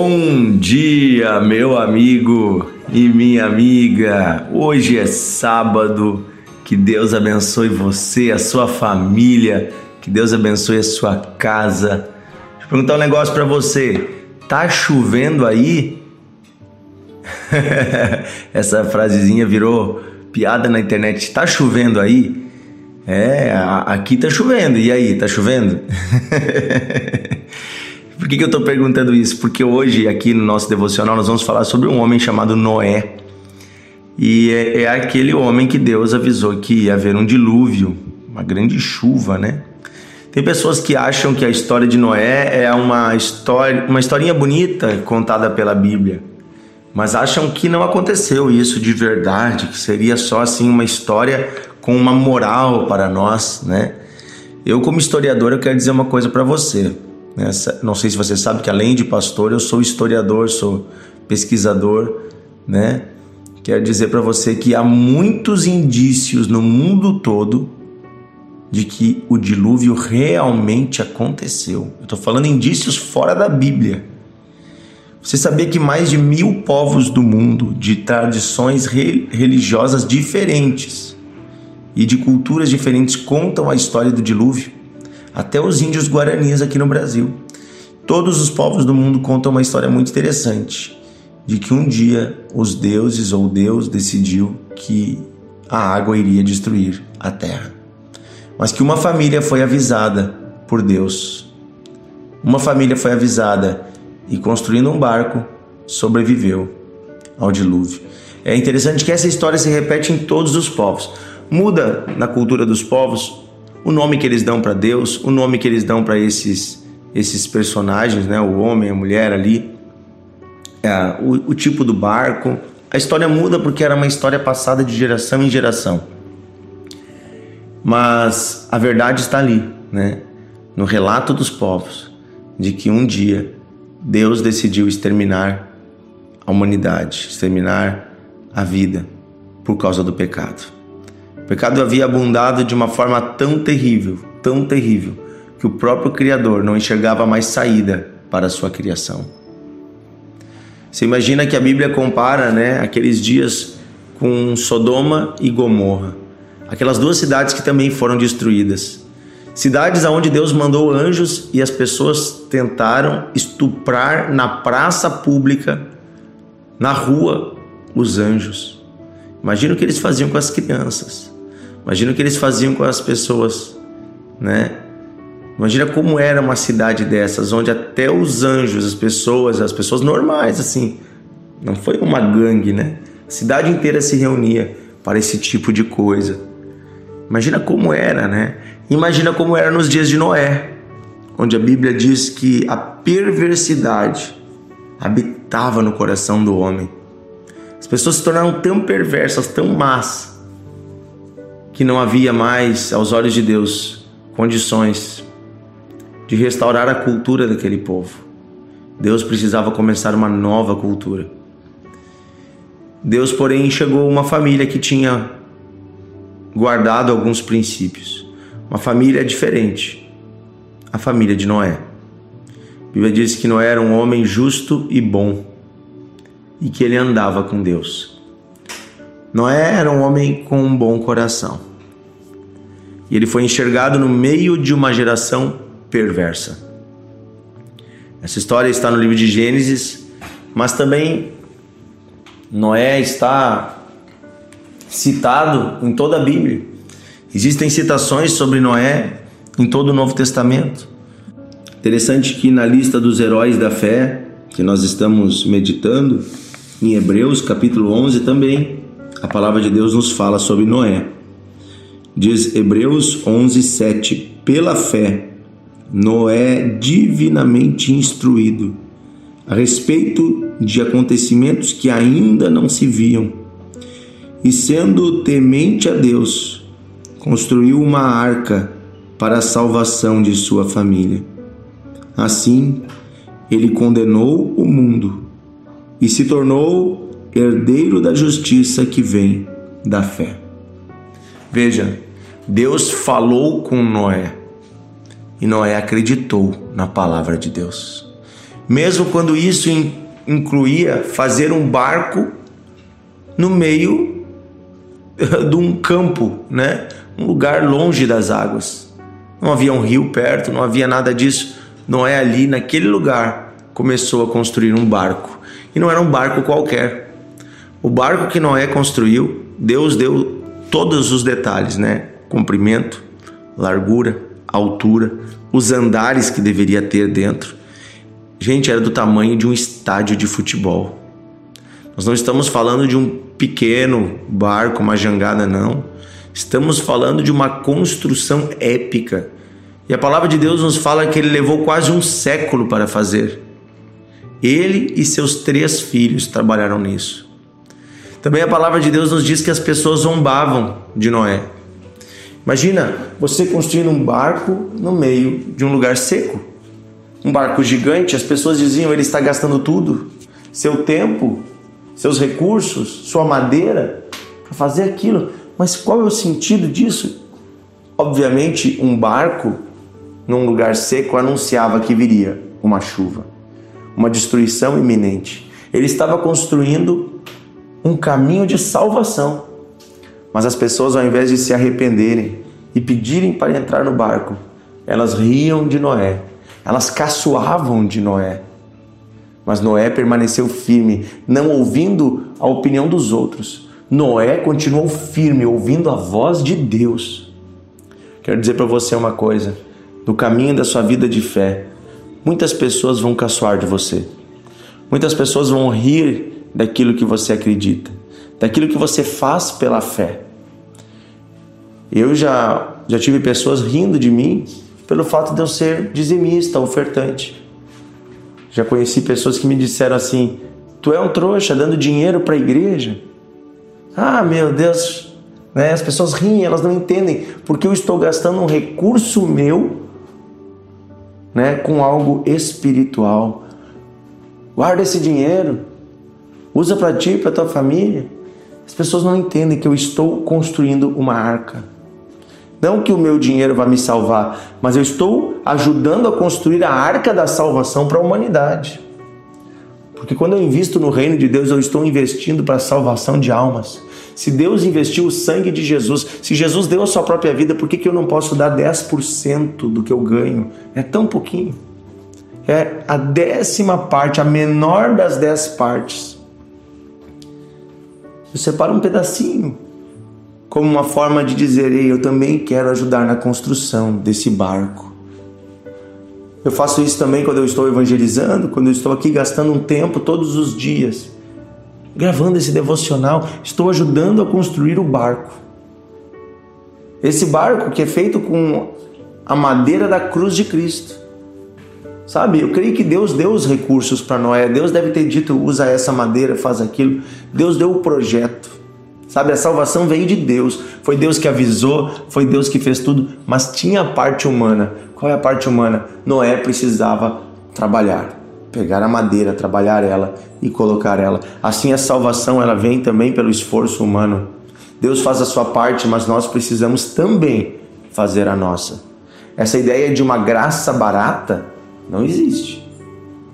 Bom dia, meu amigo e minha amiga. Hoje é sábado. Que Deus abençoe você, a sua família. Que Deus abençoe a sua casa. Deixa eu perguntar um negócio para você. Tá chovendo aí? Essa frasezinha virou piada na internet. Tá chovendo aí? É, aqui tá chovendo. E aí, tá chovendo? Por que, que eu estou perguntando isso? Porque hoje, aqui no nosso devocional, nós vamos falar sobre um homem chamado Noé. E é, é aquele homem que Deus avisou que ia haver um dilúvio, uma grande chuva, né? Tem pessoas que acham que a história de Noé é uma história, uma historinha bonita contada pela Bíblia, mas acham que não aconteceu isso de verdade, que seria só assim uma história com uma moral para nós, né? Eu como historiador eu quero dizer uma coisa para você. Nessa, não sei se você sabe que além de pastor, eu sou historiador, sou pesquisador, né? Quero dizer para você que há muitos indícios no mundo todo de que o dilúvio realmente aconteceu. Eu estou falando indícios fora da Bíblia. Você sabia que mais de mil povos do mundo, de tradições religiosas diferentes e de culturas diferentes, contam a história do dilúvio? Até os índios guaranis aqui no Brasil. Todos os povos do mundo contam uma história muito interessante de que um dia os deuses ou Deus decidiu que a água iria destruir a terra. Mas que uma família foi avisada por Deus. Uma família foi avisada e construindo um barco sobreviveu ao dilúvio. É interessante que essa história se repete em todos os povos. Muda na cultura dos povos o nome que eles dão para Deus, o nome que eles dão para esses esses personagens, né? O homem, a mulher ali, é, o, o tipo do barco. A história muda porque era uma história passada de geração em geração. Mas a verdade está ali, né? No relato dos povos, de que um dia Deus decidiu exterminar a humanidade, exterminar a vida por causa do pecado. O pecado havia abundado de uma forma tão terrível, tão terrível, que o próprio Criador não enxergava mais saída para a sua criação. Você imagina que a Bíblia compara né, aqueles dias com Sodoma e Gomorra, aquelas duas cidades que também foram destruídas. Cidades aonde Deus mandou anjos e as pessoas tentaram estuprar na praça pública, na rua, os anjos. Imagina o que eles faziam com as crianças. Imagina o que eles faziam com as pessoas, né? Imagina como era uma cidade dessas, onde até os anjos, as pessoas, as pessoas normais, assim, não foi uma gangue, né? A cidade inteira se reunia para esse tipo de coisa. Imagina como era, né? Imagina como era nos dias de Noé, onde a Bíblia diz que a perversidade habitava no coração do homem. As pessoas se tornaram tão perversas, tão más, que não havia mais, aos olhos de Deus, condições de restaurar a cultura daquele povo. Deus precisava começar uma nova cultura. Deus, porém, enxergou uma família que tinha guardado alguns princípios. Uma família diferente. A família de Noé. A Bíblia diz que Noé era um homem justo e bom e que ele andava com Deus. Noé era um homem com um bom coração e ele foi enxergado no meio de uma geração perversa. Essa história está no livro de Gênesis, mas também Noé está citado em toda a Bíblia. Existem citações sobre Noé em todo o Novo Testamento. Interessante que na lista dos heróis da fé, que nós estamos meditando, em Hebreus capítulo 11 também, a palavra de Deus nos fala sobre Noé. Diz Hebreus 11, 7: Pela fé, Noé, divinamente instruído a respeito de acontecimentos que ainda não se viam, e sendo temente a Deus, construiu uma arca para a salvação de sua família. Assim, ele condenou o mundo e se tornou herdeiro da justiça que vem da fé. Veja, Deus falou com Noé e Noé acreditou na palavra de Deus. mesmo quando isso incluía fazer um barco no meio de um campo, né? um lugar longe das águas. Não havia um rio perto, não havia nada disso. Noé ali naquele lugar começou a construir um barco. E não era um barco qualquer. O barco que Noé construiu, Deus deu todos os detalhes, né? Comprimento, largura, altura, os andares que deveria ter dentro. Gente, era do tamanho de um estádio de futebol. Nós não estamos falando de um pequeno barco, uma jangada, não. Estamos falando de uma construção épica. E a palavra de Deus nos fala que ele levou quase um século para fazer. Ele e seus três filhos trabalharam nisso. Também a palavra de Deus nos diz que as pessoas zombavam de Noé. Imagina você construindo um barco no meio de um lugar seco. Um barco gigante, as pessoas diziam: ele está gastando tudo, seu tempo, seus recursos, sua madeira, para fazer aquilo. Mas qual é o sentido disso? Obviamente, um barco num lugar seco anunciava que viria uma chuva, uma destruição iminente. Ele estava construindo um caminho de salvação. Mas as pessoas, ao invés de se arrependerem e pedirem para entrar no barco, elas riam de Noé, elas caçoavam de Noé. Mas Noé permaneceu firme, não ouvindo a opinião dos outros. Noé continuou firme, ouvindo a voz de Deus. Quero dizer para você uma coisa: no caminho da sua vida de fé, muitas pessoas vão caçoar de você. Muitas pessoas vão rir daquilo que você acredita, daquilo que você faz pela fé. Eu já, já tive pessoas rindo de mim pelo fato de eu ser dizimista, ofertante. Já conheci pessoas que me disseram assim: Tu é um trouxa dando dinheiro para a igreja? Ah, meu Deus, né? as pessoas riem, elas não entendem porque eu estou gastando um recurso meu né, com algo espiritual. Guarda esse dinheiro, usa para ti, para tua família. As pessoas não entendem que eu estou construindo uma arca. Não que o meu dinheiro vai me salvar, mas eu estou ajudando a construir a arca da salvação para a humanidade. Porque quando eu invisto no reino de Deus, eu estou investindo para a salvação de almas. Se Deus investiu o sangue de Jesus, se Jesus deu a sua própria vida, por que, que eu não posso dar 10% do que eu ganho? É tão pouquinho. É a décima parte, a menor das dez partes. Eu separo um pedacinho como uma forma de dizer: Ei, eu também quero ajudar na construção desse barco. Eu faço isso também quando eu estou evangelizando, quando eu estou aqui gastando um tempo todos os dias, gravando esse devocional, estou ajudando a construir o barco. Esse barco que é feito com a madeira da cruz de Cristo. Sabe, eu creio que Deus deu os recursos para Noé. Deus deve ter dito: usa essa madeira, faz aquilo. Deus deu o projeto. Sabe, a salvação veio de Deus. Foi Deus que avisou, foi Deus que fez tudo, mas tinha a parte humana. Qual é a parte humana? Noé precisava trabalhar, pegar a madeira, trabalhar ela e colocar ela. Assim a salvação ela vem também pelo esforço humano. Deus faz a sua parte, mas nós precisamos também fazer a nossa. Essa ideia de uma graça barata não existe.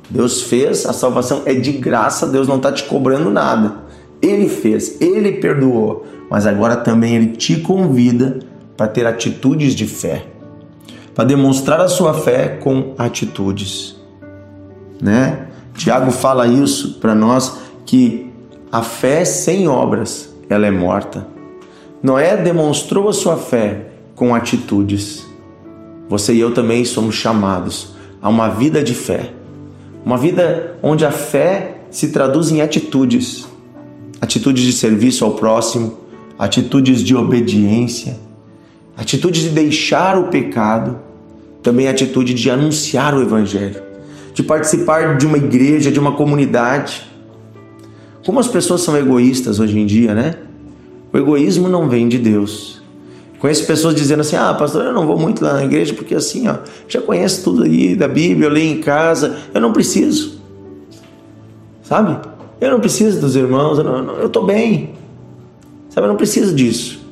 Deus fez, a salvação é de graça, Deus não está te cobrando nada. Ele fez, ele perdoou, mas agora também ele te convida para ter atitudes de fé, para demonstrar a sua fé com atitudes, né? Tiago fala isso para nós que a fé sem obras, ela é morta. Noé demonstrou a sua fé com atitudes. Você e eu também somos chamados a uma vida de fé. Uma vida onde a fé se traduz em atitudes atitudes de serviço ao próximo, atitudes de obediência, atitude de deixar o pecado, também atitude de anunciar o Evangelho, de participar de uma igreja, de uma comunidade. Como as pessoas são egoístas hoje em dia, né? O egoísmo não vem de Deus. Conheço pessoas dizendo assim: ah, pastor, eu não vou muito lá na igreja porque assim, ó, já conheço tudo aí da Bíblia, eu leio em casa, eu não preciso. Sabe? Eu não preciso dos irmãos, eu estou bem. Sabe, eu não preciso disso.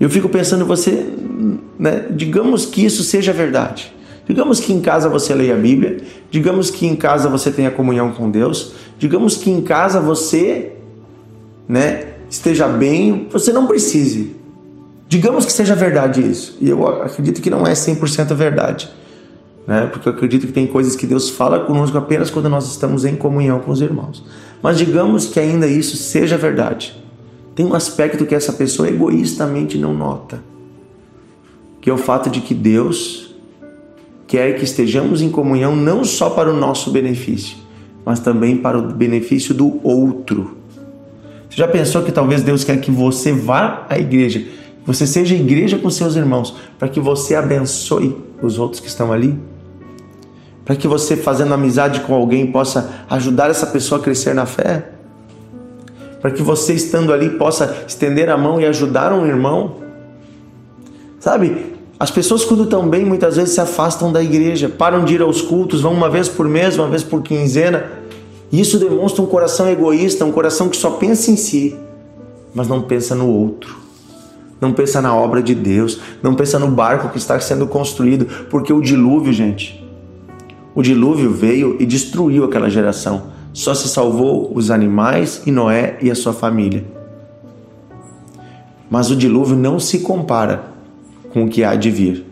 Eu fico pensando, você, né, digamos que isso seja verdade. Digamos que em casa você leia a Bíblia, digamos que em casa você tenha comunhão com Deus, digamos que em casa você, né, esteja bem, você não precise. Digamos que seja verdade isso. E eu acredito que não é 100% verdade. Né? Porque eu acredito que tem coisas que Deus fala conosco apenas quando nós estamos em comunhão com os irmãos. Mas digamos que ainda isso seja verdade. Tem um aspecto que essa pessoa egoístamente não nota, que é o fato de que Deus quer que estejamos em comunhão não só para o nosso benefício, mas também para o benefício do outro. Você já pensou que talvez Deus quer que você vá à igreja, você seja igreja com seus irmãos, para que você abençoe os outros que estão ali? Para que você, fazendo amizade com alguém, possa ajudar essa pessoa a crescer na fé? Para que você, estando ali, possa estender a mão e ajudar um irmão? Sabe, as pessoas, quando estão bem, muitas vezes se afastam da igreja, param de ir aos cultos, vão uma vez por mês, uma vez por quinzena. Isso demonstra um coração egoísta, um coração que só pensa em si, mas não pensa no outro. Não pensa na obra de Deus, não pensa no barco que está sendo construído, porque o dilúvio, gente, o dilúvio veio e destruiu aquela geração. Só se salvou os animais e Noé e a sua família. Mas o dilúvio não se compara com o que há de vir.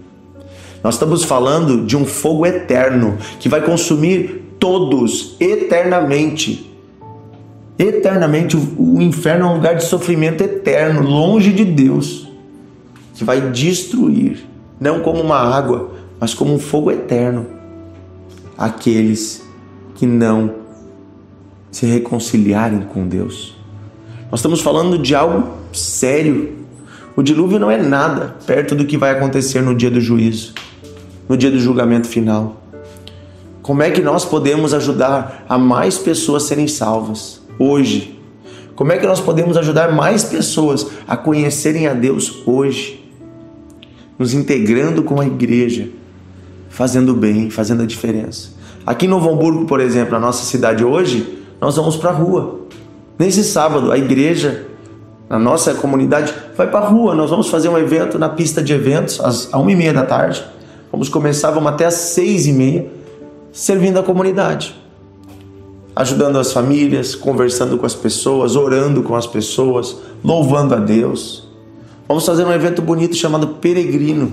Nós estamos falando de um fogo eterno que vai consumir todos eternamente. Eternamente, o inferno é um lugar de sofrimento eterno, longe de Deus, que vai destruir, não como uma água, mas como um fogo eterno, aqueles que não se reconciliarem com Deus. Nós estamos falando de algo sério, o dilúvio não é nada perto do que vai acontecer no dia do juízo, no dia do julgamento final. Como é que nós podemos ajudar a mais pessoas serem salvas hoje? Como é que nós podemos ajudar mais pessoas a conhecerem a Deus hoje? Nos integrando com a igreja, fazendo bem, fazendo a diferença. Aqui em Novo Hamburgo, por exemplo, na nossa cidade hoje, nós vamos para a rua. Nesse sábado, a igreja na nossa comunidade, vai para a rua. Nós vamos fazer um evento na pista de eventos às uma e meia da tarde. Vamos começar, vamos até às seis e meia, servindo a comunidade, ajudando as famílias, conversando com as pessoas, orando com as pessoas, louvando a Deus. Vamos fazer um evento bonito chamado Peregrino.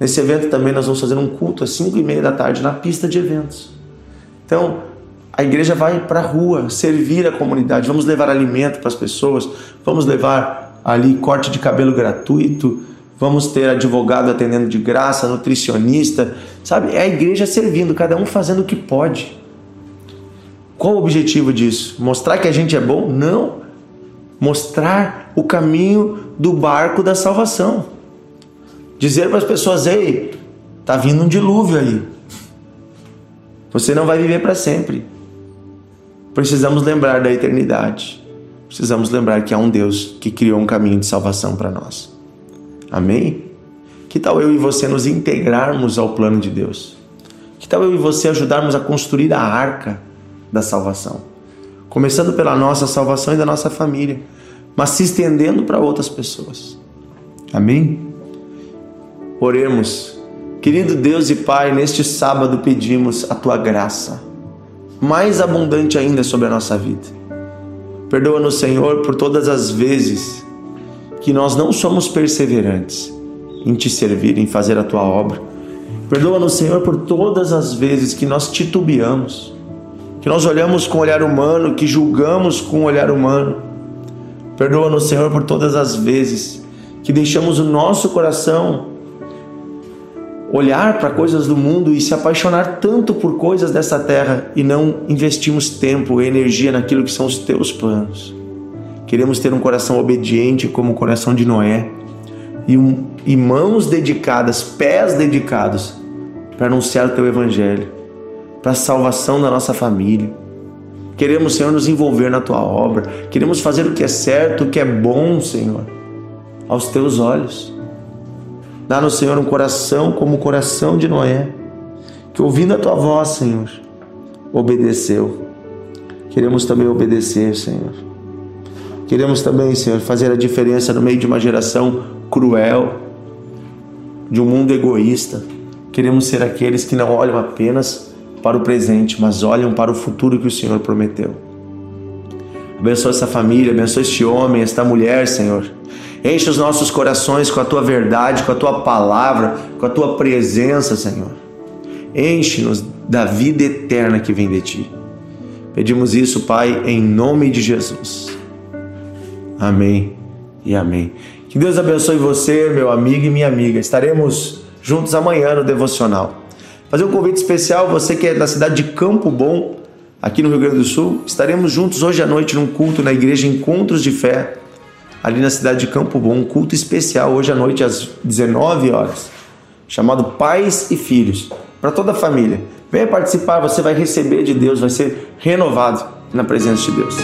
Nesse evento também nós vamos fazer um culto às cinco e meia da tarde na pista de eventos. Então, a igreja vai para a rua servir a comunidade, vamos levar alimento para as pessoas, vamos levar ali corte de cabelo gratuito, vamos ter advogado atendendo de graça, nutricionista, sabe? É a igreja servindo, cada um fazendo o que pode. Qual o objetivo disso? Mostrar que a gente é bom? Não. Mostrar o caminho do barco da salvação. Dizer para as pessoas: ei, tá vindo um dilúvio aí. Você não vai viver para sempre. Precisamos lembrar da eternidade. Precisamos lembrar que há um Deus que criou um caminho de salvação para nós. Amém? Que tal eu e você nos integrarmos ao plano de Deus? Que tal eu e você ajudarmos a construir a arca da salvação? Começando pela nossa salvação e da nossa família, mas se estendendo para outras pessoas. Amém? Oremos. Querido Deus e Pai, neste sábado pedimos a tua graça mais abundante ainda sobre a nossa vida. Perdoa-nos, Senhor, por todas as vezes que nós não somos perseverantes em te servir, em fazer a tua obra. Perdoa-nos, Senhor, por todas as vezes que nós titubeamos, que nós olhamos com olhar humano, que julgamos com olhar humano. Perdoa-nos, Senhor, por todas as vezes que deixamos o nosso coração olhar para coisas do mundo e se apaixonar tanto por coisas dessa terra e não investimos tempo e energia naquilo que são os teus planos. Queremos ter um coração obediente como o coração de Noé e, um, e mãos dedicadas, pés dedicados para anunciar o teu evangelho, para a salvação da nossa família. Queremos, Senhor, nos envolver na tua obra. Queremos fazer o que é certo, o que é bom, Senhor, aos teus olhos. Dá-nos, Senhor, um coração como o coração de Noé, que ouvindo a tua voz, Senhor, obedeceu. Queremos também obedecer, Senhor. Queremos também, Senhor, fazer a diferença no meio de uma geração cruel, de um mundo egoísta, Queremos ser aqueles que não olham apenas para o presente, mas olham para o futuro que o Senhor prometeu. Abençoa essa família, abençoa este homem, esta mulher, Senhor. Enche os nossos corações com a tua verdade, com a tua palavra, com a tua presença, Senhor. Enche-nos da vida eterna que vem de ti. Pedimos isso, Pai, em nome de Jesus. Amém e amém. Que Deus abençoe você, meu amigo e minha amiga. Estaremos juntos amanhã no devocional. Fazer um convite especial, você que é da cidade de Campo Bom, aqui no Rio Grande do Sul, estaremos juntos hoje à noite num culto na igreja Encontros de Fé, ali na cidade de Campo Bom, um culto especial hoje à noite às 19 horas, chamado Pais e Filhos, para toda a família. Venha participar, você vai receber de Deus, vai ser renovado na presença de Deus.